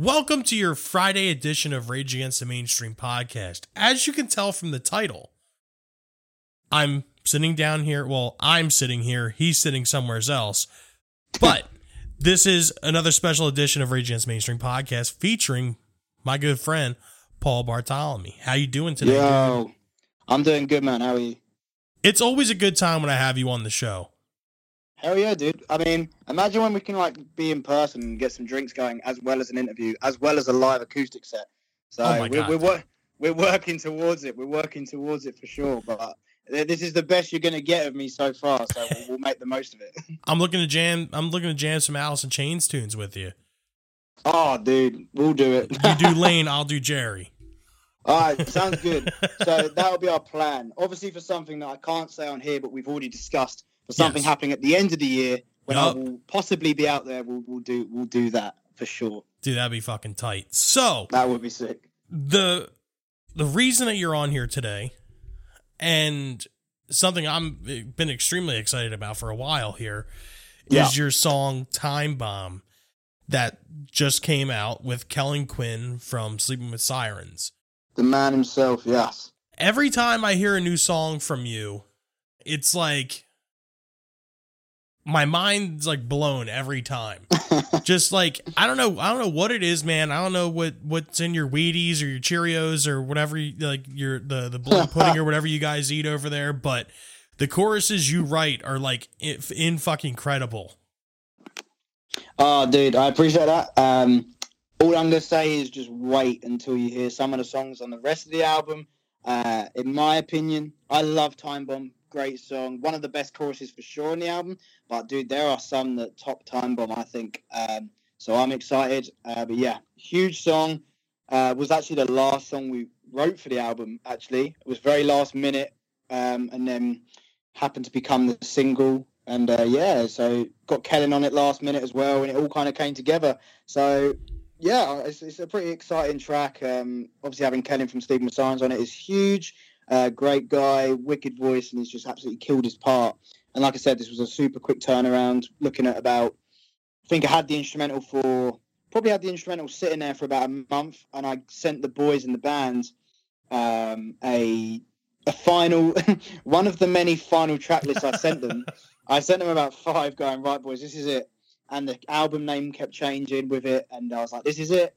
Welcome to your Friday edition of Rage Against the Mainstream podcast. As you can tell from the title, I'm sitting down here. Well, I'm sitting here. He's sitting somewhere else. But this is another special edition of Rage Against the Mainstream podcast featuring my good friend Paul Bartholomew. How you doing today? Yo, I'm doing good, man. How are you? It's always a good time when I have you on the show. Hell yeah, dude. I mean, imagine when we can like be in person and get some drinks going, as well as an interview, as well as a live acoustic set. So Oh we're, we're wor- we're working towards it. We're working towards it for sure. But this is the best you're gonna get of me so far. So we'll, we'll make the most of it. I'm looking to jam. I'm looking to jam some Alice in Chains tunes with you. oh, dude, we'll do it. You do Lane, I'll do Jerry. All right, sounds good. so that'll be our plan. Obviously, for something that I can't say on here, but we've already discussed for something Yes. happening at the end of the year when Yup. I will possibly be out there. We'll, we'll do we'll do that for sure. Dude, that'd be fucking tight. So That would be sick. the the reason that you're on here today, and something I'm eh, been extremely excited about for a while here, is Yeah. your song "Time Bomb" that just came out with Kellen Quinn from Sleeping with Sirens. The man himself, yes. Every time I hear a new song from you, it's like my mind's like blown every time. just like I don't know, I don't know what it is, man. I don't know what what's in your Wheaties or your Cheerios or whatever, you, like your the the blood pudding or whatever you guys eat over there. But the choruses you write are like in, in fucking credible. Oh, dude, I appreciate that. Um, all I'm gonna say is just wait until you hear some of the songs on the rest of the album. Uh, in my opinion, I love Time Bomb. Great song, one of the best choruses for sure on the album. But dude, there are some that top Time Bomb, I think. Um, so I'm excited. Uh, but yeah, huge song. Uh, was actually the last song we wrote for the album. Actually, it was very last minute, um, and then happened to become the single. And uh, yeah, so got Kellen on it last minute as well, and it all kind of came together. So yeah, it's, it's a pretty exciting track. Um, obviously, having Kellen from Sleeping with Sirens on it is huge. Uh, great guy, wicked voice, and he's just absolutely killed his part. And like I said, this was a super quick turnaround. Looking at about, I think I had the instrumental for probably had the instrumental sitting there for about a month, and I sent the boys in the band um, a a final one of the many final track lists I sent them. I sent them about five, going right, boys, this is it. And the album name kept changing with it, and I was like, this is it.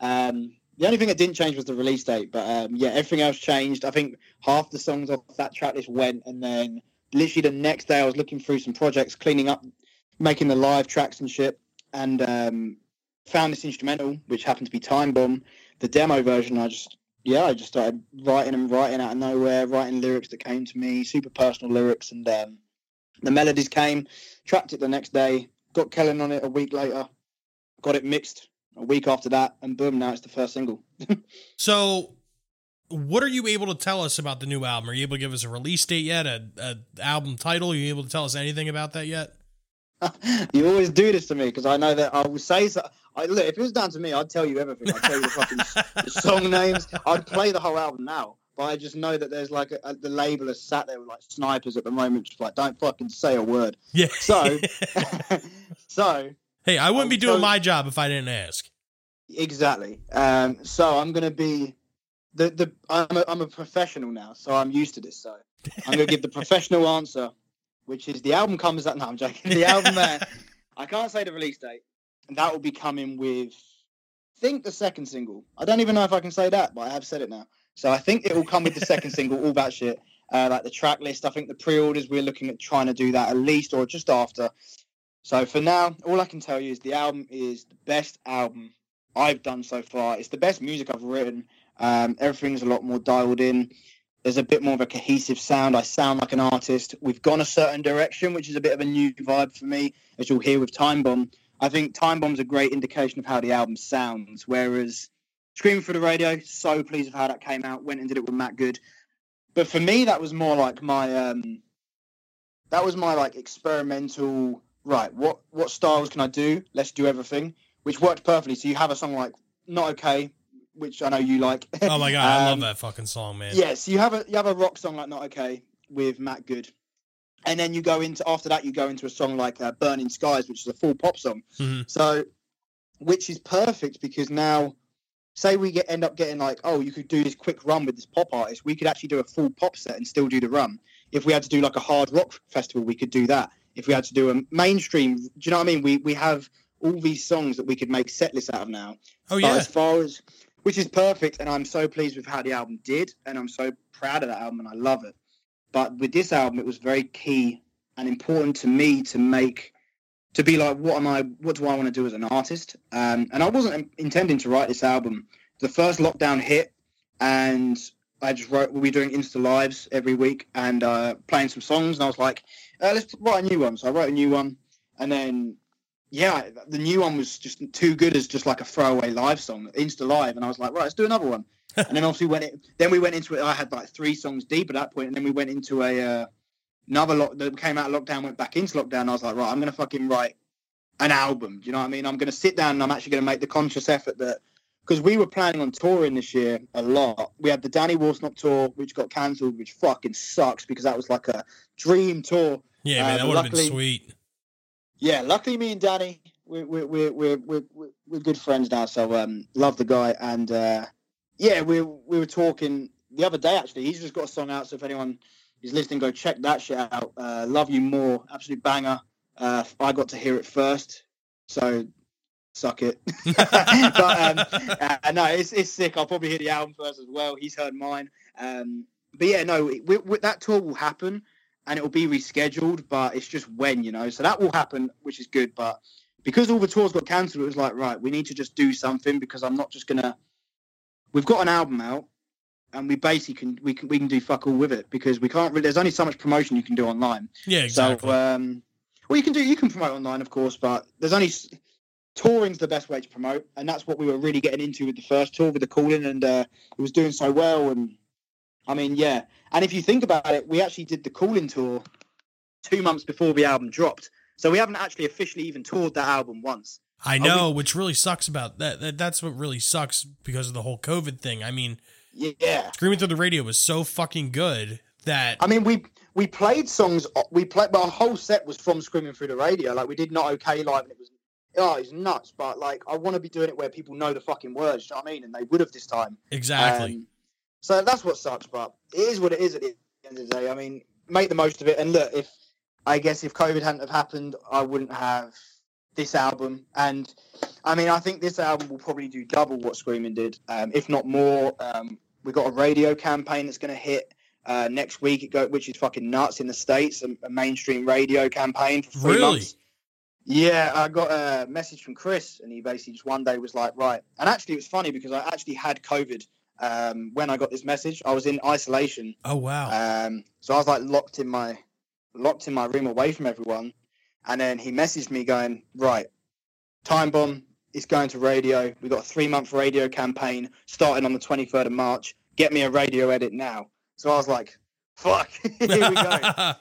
Um, the only thing that didn't change was the release date, but um, yeah, everything else changed. I think half the songs off that track list went, and then literally the next day I was looking through some projects, cleaning up, making the live tracks and shit, and um, found this instrumental, which happened to be Time Bomb, the demo version. I just yeah, I just started writing and writing out of nowhere, writing lyrics that came to me, super personal lyrics, and um, the melodies came. Tracked it the next day, got Kellen on it a week later, got it mixed a week after that, and boom, now it's the first single. So, what are you able to tell us about the new album? Are you able to give us a release date yet? A, a album title? Are you able to tell us anything about that yet? you always do this to me because I know that I will say so. I look if it was down to me, I'd tell you everything. I'd tell you the fucking the song names. I'd play the whole album now. But I just know that there's like a, a, the label is sat there with like snipers at the moment, just like don't fucking say a word. Yeah. So, so hey, I wouldn't I'm be doing so- my job if I didn't ask. exactly. Um, so I'm gonna be the the I'm a, I'm a professional now, so I'm used to this. So I'm gonna give the professional answer, which is the album comes out. No, I'm joking. The album. Uh, I can't say the release date, and that will be coming with. I think the second single. I don't even know if I can say that, but I have said it now. So I think it will come with the second single, all that shit. Uh, like the track list. I think the pre-orders we're looking at trying to do that at least or just after. So for now, all I can tell you is the album is the best album I've done so far. It's the best music I've written. Um, everything's a lot more dialed in. There's a bit more of a cohesive sound. I sound like an artist. We've gone a certain direction, which is a bit of a new vibe for me, as you'll hear with Time Bomb. I think Time Bomb's a great indication of how the album sounds, whereas Screaming for the Radio, so pleased with how that came out. Went and did it with Matt Good. But for me, that was more like my um, that was my like experimental. Right, what what styles can I do? Let's do everything, which worked perfectly. So you have a song like Not Okay, which I know you like. Oh my god, I love Um, that fucking song, man. Yes, you have a you have a rock song like Not Okay with Matt Good, and then you go into after that you go into a song like uh, Burning Skies, which is a full pop song. Mhm. So which is perfect because now, say we get end up getting like, oh, you could do this quick run with this pop artist. We could actually do a full pop set and still do the run. If we had to do like a hard rock festival, we could do that. If we had to do a mainstream, do you know what I mean? We we have all these songs that we could make set lists out of now. Oh But yeah. as far as which is perfect, and I'm so pleased with how the album did, and I'm so proud of that album, and I love it. But with this album, it was very key and important to me to make to be like, what am I? What do I want to do as an artist? Um, and I wasn't intending to write this album. The first lockdown hit, and I just wrote. We'll be doing Insta lives every week and uh, playing some songs, and I was like, uh, let's write a new one. So I wrote a new one, and then yeah, the new one was just too good as just like a throwaway live song, Insta Live, and I was like, right, let's do another one. and then obviously when it, then we went into it. I had like three songs deep at that point, and then we went into a uh, another lock that came out of lockdown, went back into lockdown. I was like, right, I'm gonna fucking write an album. Do you know what I mean? I'm gonna sit down and I'm actually gonna make the conscious effort that because we were planning on touring this year a lot. We had the Danny Worsnop tour, which got cancelled, which fucking sucks because that was like a dream tour. Yeah, man, that would have been sweet. Yeah, luckily me and Danny, we're we're we're we're we're, we're, we're good friends now. So um, love the guy, and uh, yeah, we we were talking the other day. Actually, he's just got a song out. So if anyone is listening, go check that shit out. Uh, love you more, absolute banger. Uh, I got to hear it first, so suck it. but um, uh, no, it's it's sick. I'll probably hear the album first as well. He's heard mine. Um, but yeah, no, we, we, that tour will happen and it will be rescheduled, but it's just when, you know. So that will happen, which is good. But because all the tours got cancelled, it was like, right, we need to just do something because I'm not just gonna. We've got an album out, and we basically can we can we can do fuck all with it because we can't. really There's only so much promotion you can do online. Yeah, exactly. So, um, well, you can do you can promote online, of course, but there's only touring's the best way to promote, and that's what we were really getting into with the first tour with the calling, and uh, it was doing so well. And I mean, yeah. And if you think about it, we actually did the calling tour two months before the album dropped, so we haven't actually officially even toured that album once. I know, which really sucks about that, that. That's what really sucks because of the whole COVID thing. I mean, Yeah. Screaming Through the Radio was so fucking good that I mean, we we played songs. We played, but our whole set was from screaming through the radio. Like we did not okay live, and it was oh, he's nuts. But like, I want to be doing it where people know the fucking words. You know what I mean? And they would have this time. exactly. Um, so that's what sucks, but it is what it is at the end of the day. I mean, make the most of it. And look, if I guess if COVID hadn't have happened, I wouldn't have this album. And I mean, I think this album will probably do double what Screaming did, um, if not more. Um, we got a radio campaign that's going to hit. Uh, next week, it go, which is fucking nuts in the states, a, a mainstream radio campaign for three Really? months. Yeah, I got a message from Chris, and he basically just one day was like, right. And actually, it was funny because I actually had COVID um, when I got this message. I was in isolation, oh wow. um, so I was like locked in my locked in my room away from everyone. And then he messaged me going, right, Time Bomb is going to radio. We've got a three month radio campaign starting on the 23rd of March. Get me a radio edit now. So I was like, fuck, here we go.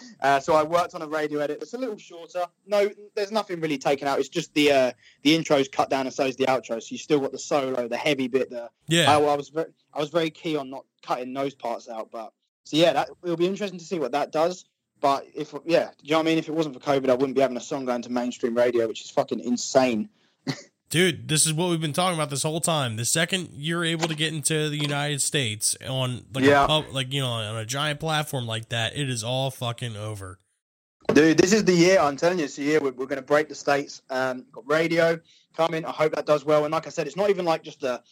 uh, so I worked on a radio edit. It's a little shorter. No, there's nothing really taken out. It's just the uh, the intro's cut down and so is the outro. So you still got the solo, the heavy bit, the yeah. I, I was very, I was very key on not cutting those parts out. But so yeah, that it'll be interesting to see what that does. But if yeah, do you know what I mean? If it wasn't for COVID, I wouldn't be having a song going to mainstream radio, which is fucking insane. Dude, this is what we've been talking about this whole time. The second you're able to get into the United States on like Yeah. a pub, like you know on a giant platform like that, it is all fucking over. Dude, this is the year. I'm telling you, it's the year we're, we're going to break the states. Um, got radio coming. I hope that does well. And like I said, it's not even like just a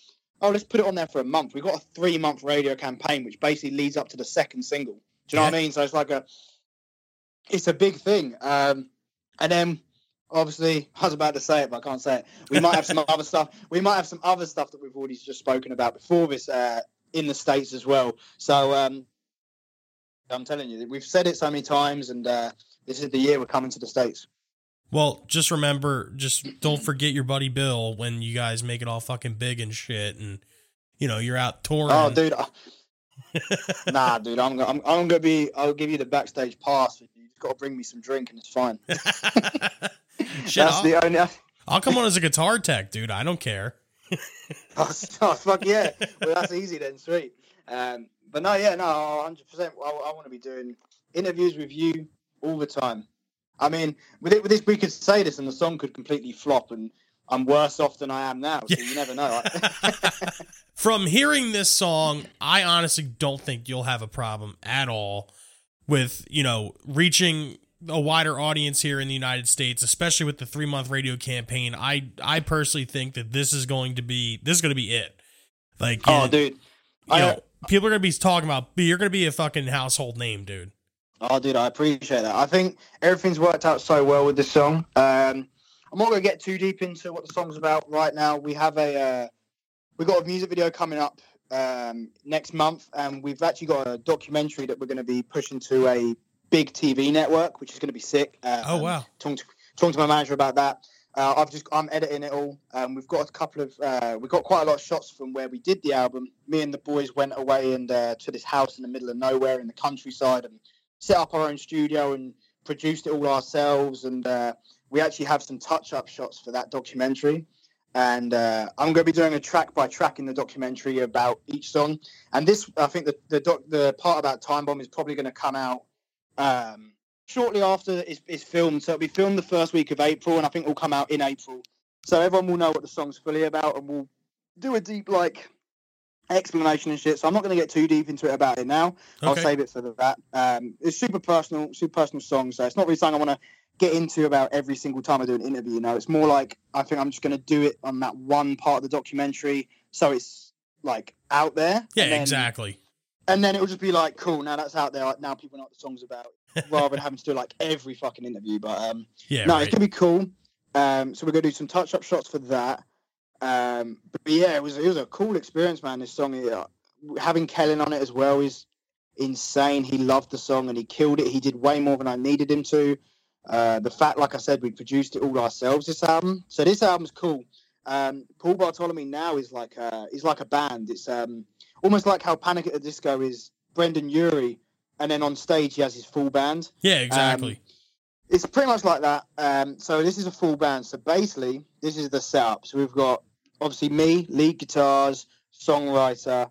oh, let's put it on there for a month. We've got a three month radio campaign, which basically leads up to the second single. Do you know what I mean? So it's like a, it's a big thing. Um, and then obviously, I was about to say it, but I can't say it. We might have some other stuff. We might have some other stuff that we've already just spoken about before this uh, in the states as well. So um, I'm telling you, we've said it so many times, and uh, this is the year we're coming to the states. Well, just remember, just don't forget your buddy Bill when you guys make it all fucking big and shit, and you know you're out touring. Oh, dude. I- nah, dude. I'm, go- I'm I'm gonna be. I'll give you the backstage pass. You've got to bring me some drink, and it's fine. shit, That's I'll, the only. I'll come on as a guitar tech, dude. I don't care. Oh, oh, fuck yeah. Well, that's easy then, sweet. Um, but no, yeah, no, 100. percent I, I want to be doing interviews with you all the time. I mean, with it, with this, we could say this, and the song could completely flop, and I'm worse off than I am now. So you never know. From hearing this song, I honestly don't think you'll have a problem at all with you know reaching a wider audience here in the United States, especially with the three month radio campaign. I I personally think that this is going to be this is going to be it. Like, oh, dude, you I, know, people are going to be talking about. You're going to be a fucking household name, dude. Oh, dude, I appreciate that. I think everything's worked out so well with this song. Um, I'm not going to get too deep into what the song's about right now. We have a uh, we got a music video coming up um, next month, and we've actually got a documentary that we're going to be pushing to a big TV network, which is going to be sick. Uh, oh wow! Talking to, talking to my manager about that. Uh, I've just I'm editing it all. Um, we've got a couple of uh, we've got quite a lot of shots from where we did the album. Me and the boys went away and uh, to this house in the middle of nowhere in the countryside and set up our own studio and produced it all ourselves. And uh, we actually have some touch up shots for that documentary. And uh, I'm going to be doing a track by track in the documentary about each song. And this, I think, the the, doc, the part about Time Bomb is probably going to come out um, shortly after it's, it's filmed. So it'll be filmed the first week of April, and I think it'll come out in April. So everyone will know what the song's fully about, and we'll do a deep like explanation and shit. So I'm not going to get too deep into it about it now. Okay. I'll save it for that. Um, it's super personal, super personal song. So it's not really something I want to get into about every single time I do an interview. You know, it's more like I think I'm just going to do it on that one part of the documentary, so it's like out there. Yeah, exactly. And then it will just be like, cool. Now that's out there. Now people know what the song's about, rather than having to do like every fucking interview. But um, yeah, no, right. it's gonna be cool. Um, so we're gonna do some touch-up shots for that. Um, but yeah, it was it was a cool experience, man. This song, yeah, having Kellen on it as well is insane. He loved the song and he killed it. He did way more than I needed him to. Uh, the fact, like I said, we produced it all ourselves. This album, so this album's cool. Um, Paul Bartholomew now is like a, he's like a band. It's um, almost like how Panic at the Disco is Brendon Urie, and then on stage he has his full band. Yeah, exactly. Um, it's pretty much like that. Um, so this is a full band. So basically, this is the setup. So we've got obviously me, lead guitars, songwriter,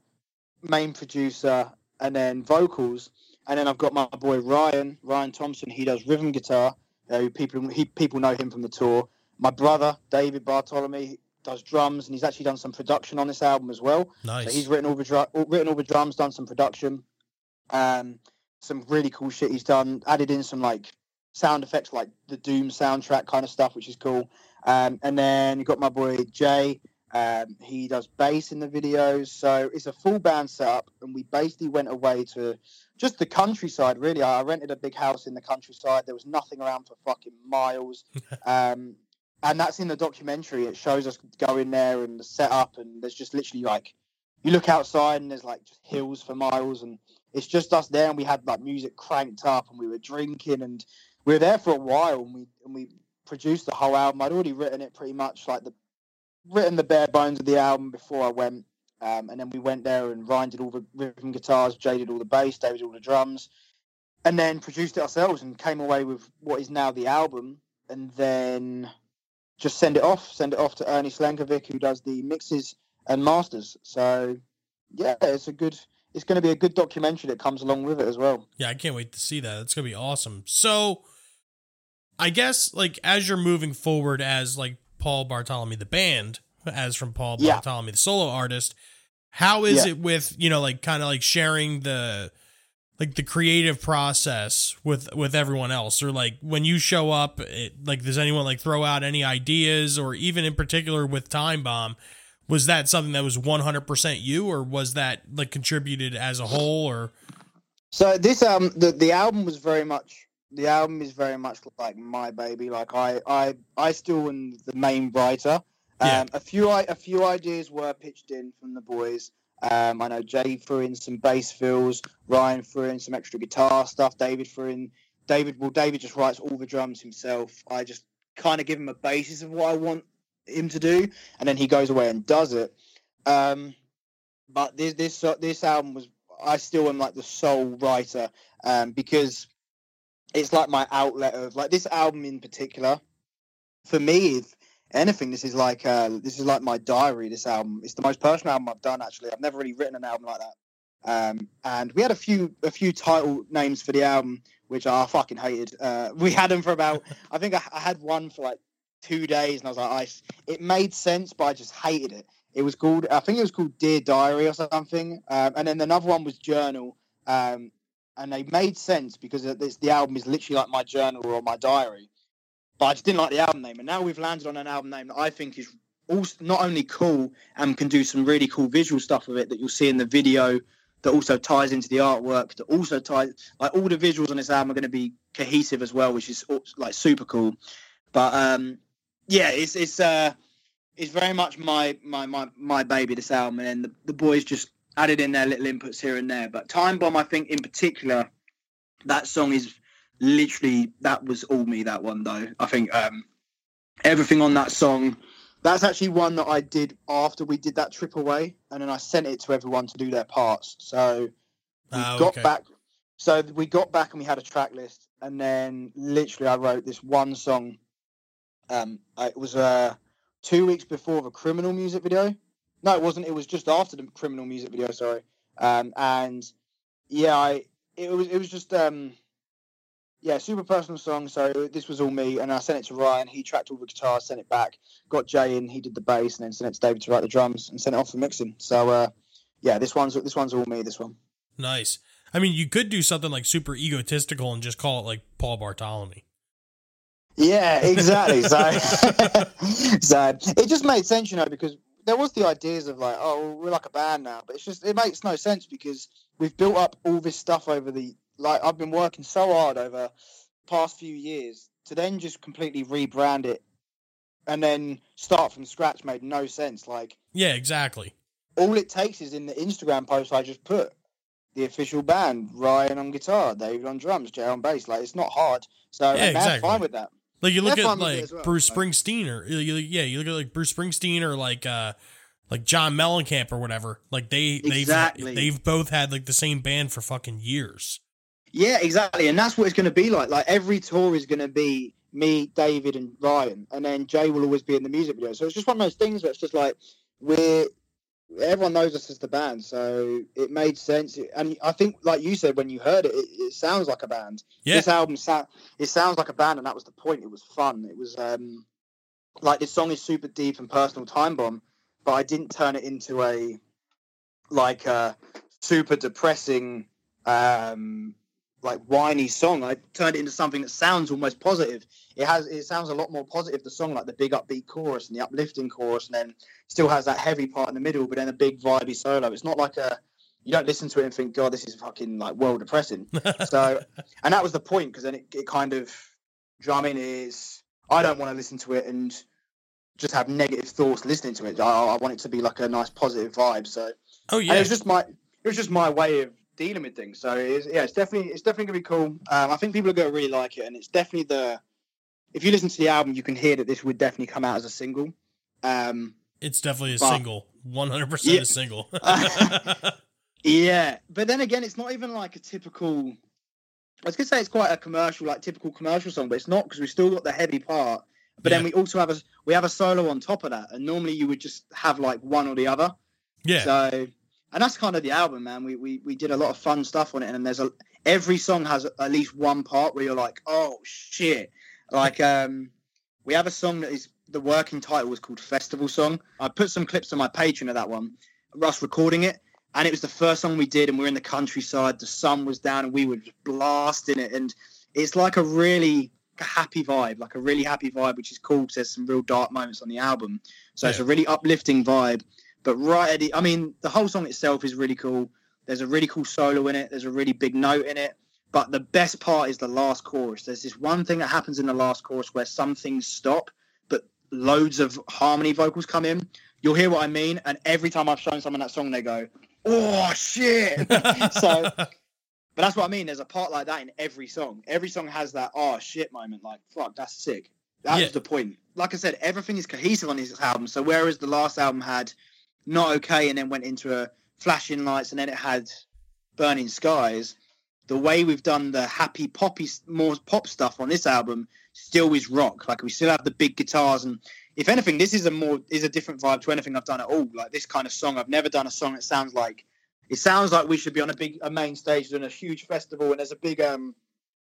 main producer, and then vocals. And then I've got my boy Ryan, Ryan Thompson. He does rhythm guitar. Uh, people he, people know him from the tour. My brother David Bartholomew does drums, and he's actually done some production on this album as well. Nice. So he's written all the dr- written all the drums, done some production, um, some really cool shit he's done. Added in some like sound effects, like the Doom soundtrack kind of stuff, which is cool. Um, and then you got my boy Jay. Um, he does bass in the videos, so it's a full band setup. And we basically went away to just the countryside. Really, I rented a big house in the countryside. There was nothing around for fucking miles, um, and that's in the documentary. It shows us going there and the setup, and there's just literally like you look outside and there's like just hills for miles, and it's just us there. And we had like music cranked up, and we were drinking, and we were there for a while, and we and we produced the whole album. I'd already written it pretty much like the written the bare bones of the album before I went, um, and then we went there and Ryan did all the rhythm guitars, Jay did all the bass, David did all the drums, and then produced it ourselves and came away with what is now the album, and then just send it off, send it off to Ernie Slankovic, who does the mixes and masters. So yeah, it's a good. It's going to be a good documentary that comes along with it as well. Yeah, I can't wait to see that. It's going to be awesome. So, I guess like as you're moving forward as like Paul Bartholomew the band as from Paul yeah. Bartholomew the solo artist. How is yeah. it with you know like kind of like sharing the like the creative process with with everyone else or like when you show up it, like does anyone like throw out any ideas or even in particular with time bomb was that something that was 100% you or was that like contributed as a whole or so this um the, the album was very much the album is very much like my baby. Like I, I, I still am the main writer. Yeah. Um, a few, a few ideas were pitched in from the boys. Um, I know Jay threw in some bass fills. Ryan threw in some extra guitar stuff. David threw in. David, well, David just writes all the drums himself. I just kind of give him a basis of what I want him to do, and then he goes away and does it. Um, but this this this album was I still am like the sole writer um, because it's like my outlet of like this album in particular. For me, anything, this is like uh, this is like my diary. This album, it's the most personal album I've done. Actually, I've never really written an album like that. Um, and we had a few a few title names for the album, which I fucking hated. Uh, we had them for about I think I, I, had one for like two days, and I was like, I, it made sense, but I just hated it. It was called, I think it was called Dear Diary or something, um, and then another one was Journal, um, and they made sense because this, the album is literally like my journal or my diary. But I just didn't like the album name, and now we've landed on an album name that I think is also not only cool and can do some really cool visual stuff with it that you'll see in the video that also ties into the artwork that also ties like all the visuals on this album are going to be cohesive as well which is like super cool. But um yeah it's it's uh it's very much my my my, my baby this album. And the, the boys just added in their little inputs here and there. But time bomb i think in particular that song is literally that was all me that one though i think um everything on that song that's actually one that I did after we did that trip away, and then I sent it to everyone to do their parts. So we oh, got okay. back. So we got back and we had a track list, and then literally I wrote this one song. Um, it was uh two weeks before the criminal music video. No, it wasn't. It was just after the criminal music video. Sorry. Um, and yeah, I it was it was just um yeah, super personal song. So this was all me, and I sent it to Ryan. He tracked all the guitars, sent it back. Got Jay in, he did the bass, and then sent it to David to write the drums, and sent it off for mixing. So uh, yeah, this one's this one's all me. This one. Nice. I mean, you could do something like super egotistical and just call it like Paul Bartholomew. Yeah, exactly. so, so it just made sense, you know, because there was the ideas of like, oh, we're like a band now, but it's just it makes no sense because we've built up all this stuff over the like I've been working so hard over past few years to then just completely rebrand it and then start from scratch made no sense. Like yeah, exactly. All it takes is in the Instagram post I just put the official band Ryan on guitar, David on drums, Jay on bass. Like it's not hard. So yeah, exactly. fine with that. Like you look at like well, Bruce Springsteen or yeah, you look at like Bruce Springsteen or like uh like John Mellencamp or whatever. Like they exactly. they've they've both had like the same band for fucking years. Yeah, exactly, and that's what it's going to be like. Like every tour is going to be me, David, and Ryan, and then Jay will always be in the music video. So it's just one of those things where it's just like we're everyone knows us as the band, so it made sense. And I think, like you said, when you heard it, it, it sounds like a band. Yeah. This album sound it sounds like a band, and that was the point. It was fun. It was um like this song is super deep and personal, time bomb, but I didn't turn it into a like a super depressing um like whiny song. I turned it into something that sounds almost positive. It has it sounds a lot more positive. The song like the big upbeat chorus and the uplifting chorus, and then still has that heavy part in the middle, but then a big vibey solo. It's not like a you don't listen to it and think, God, this is fucking like world depressing. so, and that was the point because then it, it kind of drumming is I don't want to listen to it and just have negative thoughts listening to it. I, I want it to be like a nice positive vibe. So, oh yeah, it was just my it was just my way of dealing with things. So it's, yeah, it's definitely it's definitely gonna be cool. Um, I think people are gonna really like it, and it's definitely the. If you listen to the album, you can hear that this would definitely come out as a single. Um, it's definitely a but, single, one hundred percent a single. yeah, but then again, it's not even like a typical. I was gonna say it's quite a commercial, like typical commercial song, but it's not because we still got the heavy part. But yeah. then we also have a we have a solo on top of that, and normally you would just have like one or the other. Yeah. So and that's kind of the album, man. We we we did a lot of fun stuff on it, and there's a every song has at least one part where you're like, oh shit. Like um, we have a song that is the working title was called Festival Song. I put some clips on my Patreon of that one, Russ recording it, and it was the first song we did, and we are in the countryside. The sun was down, and we were just blasting it, and it's like a really a happy vibe, like a really happy vibe, which is cool because there's some real dark moments on the album. So yeah. it's a really uplifting vibe. But right at the, I mean, the whole song itself is really cool. There's a really cool solo in it. There's a really big note in it. But the best part is the last chorus. There's this one thing that happens in the last chorus where some things stop, but loads of harmony vocals come in. You'll hear what I mean. And every time I've shown someone that song, they go, "Oh shit!" so, but that's what I mean. There's a part like that in every song. Every song has that "oh shit" moment. Like, fuck, that's sick. That's yeah. the point. Like I said, everything is cohesive on this album. So whereas the last album had not okay and then went into a flashing lights and then it had burning skies. The way we've done the happy poppy more pop stuff on this album still is rock. Like we still have the big guitars and if anything this is a more is a different vibe to anything i've done at all. Like this kind of song i've never done a song that sounds like it sounds like we should be on a big a main stage doing a huge festival and there's a big um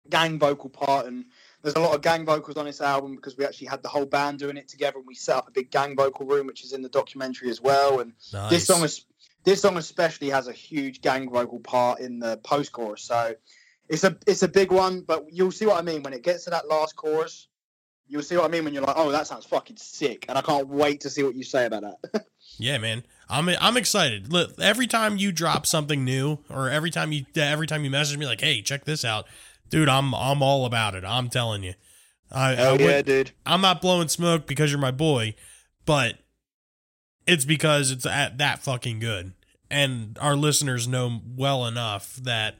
gang vocal part and There's a lot of gang vocals on this album because we actually had the whole band doing it together, and we set up a big gang vocal room, which is in the documentary as well. And Nice. this song is this song especially has a huge gang vocal part in the post chorus, so it's a it's a big one. But you'll see what I mean when it gets to that last chorus. You'll see what I mean when you're like, "Oh, that sounds fucking sick," and I can't wait to see what you say about that. Yeah, man. I'm I'm excited. Look, every time you drop something new, or every time you every time you message me like, "Hey, check this out," dude, I'm I'm all about it. I'm telling you. I, I Hell would- yeah, dude. I'm not blowing smoke because you're my boy, but it's because it's at that fucking good. And our listeners know well enough that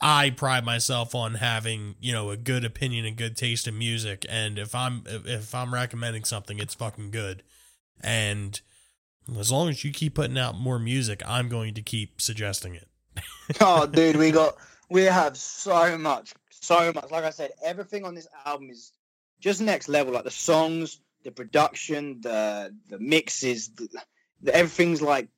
I pride myself on having, you know, a good opinion and good taste in music. And if I'm if I'm recommending something, it's fucking good. And as long as you keep putting out more music, I'm going to keep suggesting it. oh, dude, we got we have so much, so much. Like I said, everything on this album is just next level. Like the songs, the production, the the mixes, the, the everything's like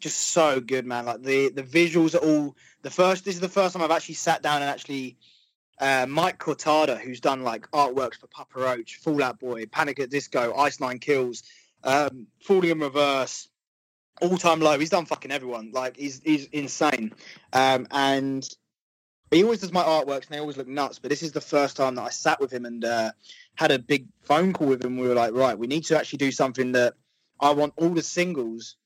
just so good, man. Like the the visuals are all the first. This is the first time I've actually sat down and actually. Uh, Mike Cortada, who's done like artworks for Papa Roach, Fall Out Boy, Panic at Disco, Ice Nine Kills, um, Falling in Reverse, All Time Low. He's done fucking everyone. Like he's he's insane. Um, and he always does my artworks, and they always look nuts. But this is the first time that I sat with him and uh, had a big phone call with him. We were like, right, we need to actually do something that I want all the singles,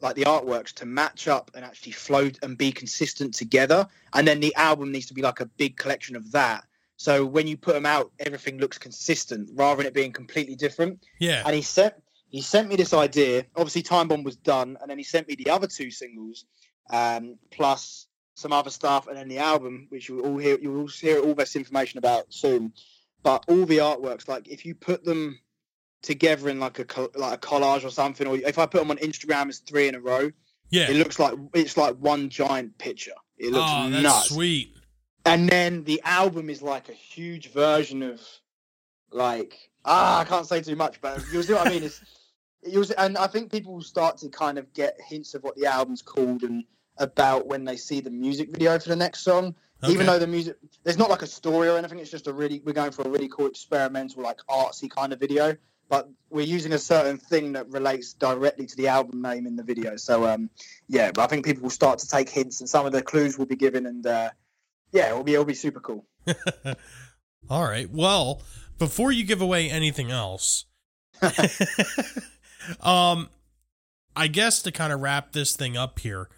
like the artworks, to match up and actually float and be consistent together. And then the album needs to be like a big collection of that. So when you put them out, everything looks consistent rather than it being completely different Yeah. and he sent he sent me this idea. Obviously, Time Bomb was done, and then he sent me the other two singles, um, plus some other stuff, and then the album, which you will all hear. You will hear all this information about soon. But all the artworks, like if you put them together in like a like a collage or something, or if I put them on Instagram as three in a row, Yeah. it looks like it's like one giant picture. It looks oh, that's nuts sweet. and then the album is like a huge version of like ah I can't say too much but you'll see what I mean it's you'll see, and I think people will start to kind of get hints of what the album's called and about when they see the music video for the next song even though the music there's not like a story or anything it's just a really we're going for a really cool experimental like artsy kind of video but we're using a certain thing that relates directly to the album name in the video so um yeah but I think people will start to take hints and some of the clues will be given and uh yeah it'll be it'll be super cool All right. Well, before you give away anything else, um, I guess to kind of wrap this thing up here,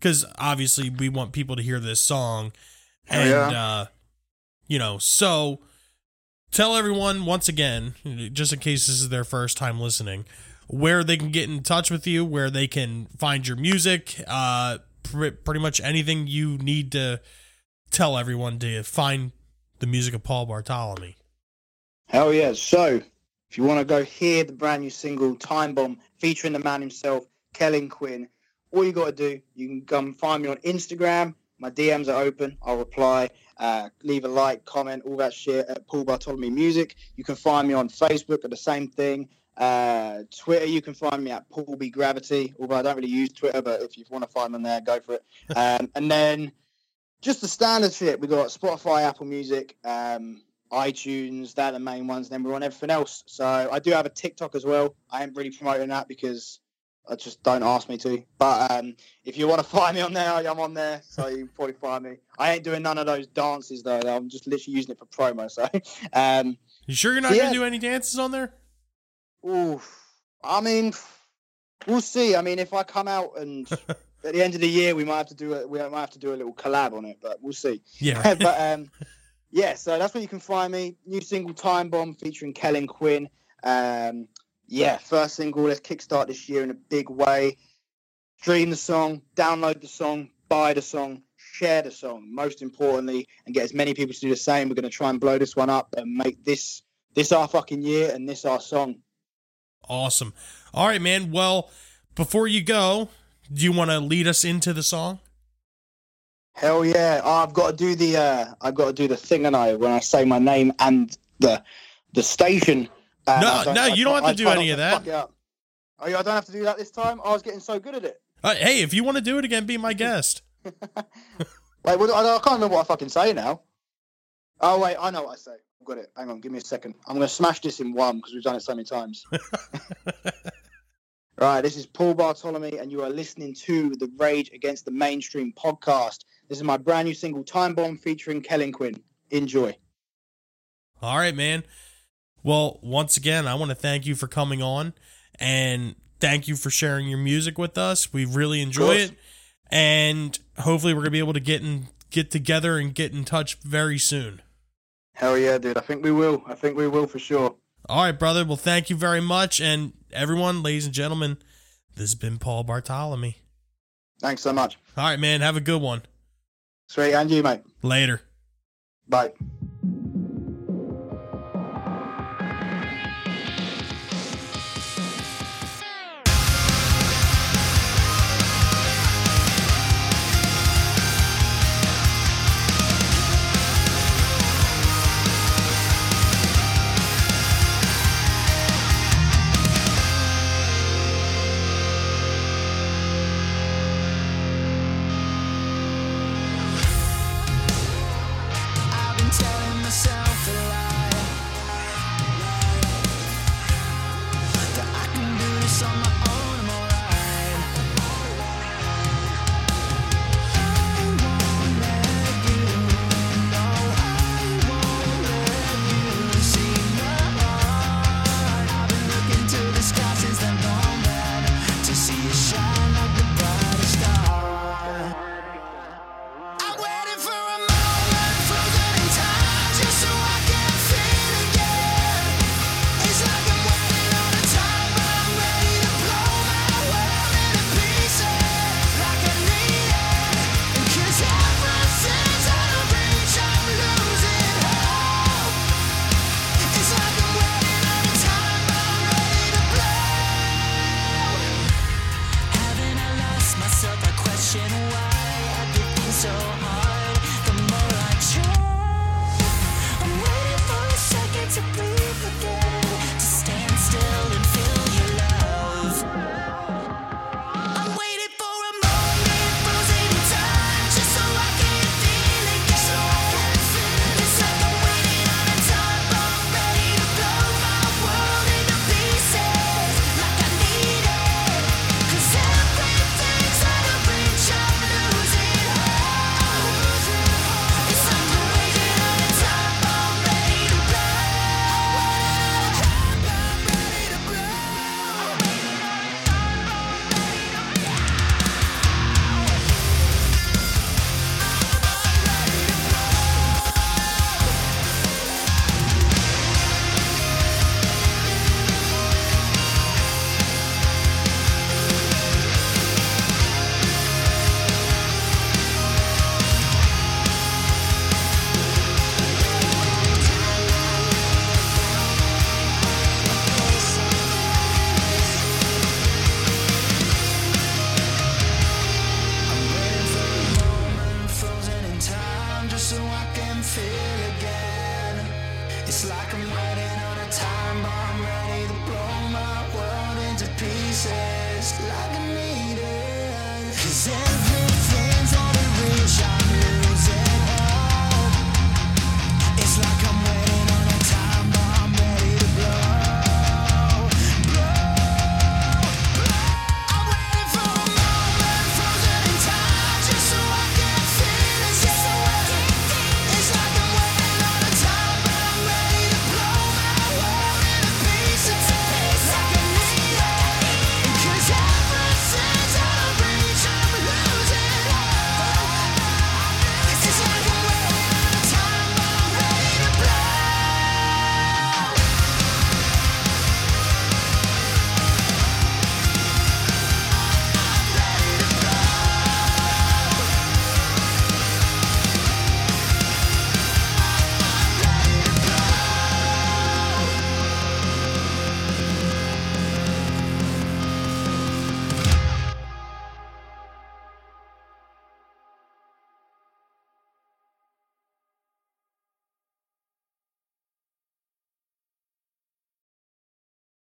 because obviously we want people to hear this song, and yeah. uh, you know, so tell everyone once again, just in case this is their first time listening, where they can get in touch with you, where they can find your music, uh, pr- pretty much anything you need to tell everyone to find the music of Paul Bartholomew. Hell yeah. So, if you want to go hear the brand new single Time Bomb featuring the man himself, Kellen Quinn, all you got to do, you can come find me on Instagram. My DMs are open. I'll reply. Uh, leave a like, comment, all that shit at Paul Bartholomew Music. You can find me on Facebook at the same thing. Uh, Twitter, you can find me at Paul B Gravity. Although I don't really use Twitter, but if you want to find me there, go for it. Um, and then just the standard shit. We got Spotify, Apple Music, um, iTunes. They're the main ones. Then we're on everything else. So I do have a TikTok as well. I ain't really promoting that because I just don't ask me to. But um, if you want to find me on there, I'm on there. So you can probably find me. I ain't doing none of those dances though. I'm just literally using it for promo. So um, You sure you're not Yeah. gonna do any dances on there? oof. I mean, we'll see. I mean, if I come out and at the end of the year, we might have to do a, we might have to do a little collab on it. But we'll see. Yeah. right. but um, yeah, so that's where you can find me. New single "Time Bomb" featuring Kellen Quinn. Um, yeah, first single. Let's kickstart this year in a big way. Stream the song, download the song, buy the song, share the song. Most importantly, and get as many people to do the same. We're going to try and blow this one up and make this this our fucking year and this our song. awesome. All right, man. Well, before you go, do you want to lead us into the song? Hell yeah! Oh, I've got to do the uh, I've got to do the thing, and I when I say my name and the the station. No, I no, you don't have to do any of that. fuck it up. Oh, yeah, I don't have to do that this time. I was getting so good at it. Uh, hey, if you want to do it again, be my guest. Wait, what, I, I can't remember what I fucking say now. Oh wait, I know what I say. got it. Hang on, give me a second. I'm going to smash this in one because we've done it so many times. right, this is Paul Bartholomew, and you are listening to the Rage Against the Mainstream podcast. This is my brand new single, Time Bomb, featuring Kellen Quinn. Enjoy. All right, man. Well, once again, I want to thank you for coming on and thank you for sharing your music with us. We really enjoy it. And hopefully we're going to be able to get in get together and get in touch very soon. Hell yeah, dude. I think we will. I think we will for sure. All right, brother. Well, thank you very much and everyone, ladies and gentlemen, this has been Paul Bartholomew. Thanks so much. All right, man. Have a good one. Sweet, and you, mate. Later. Bye.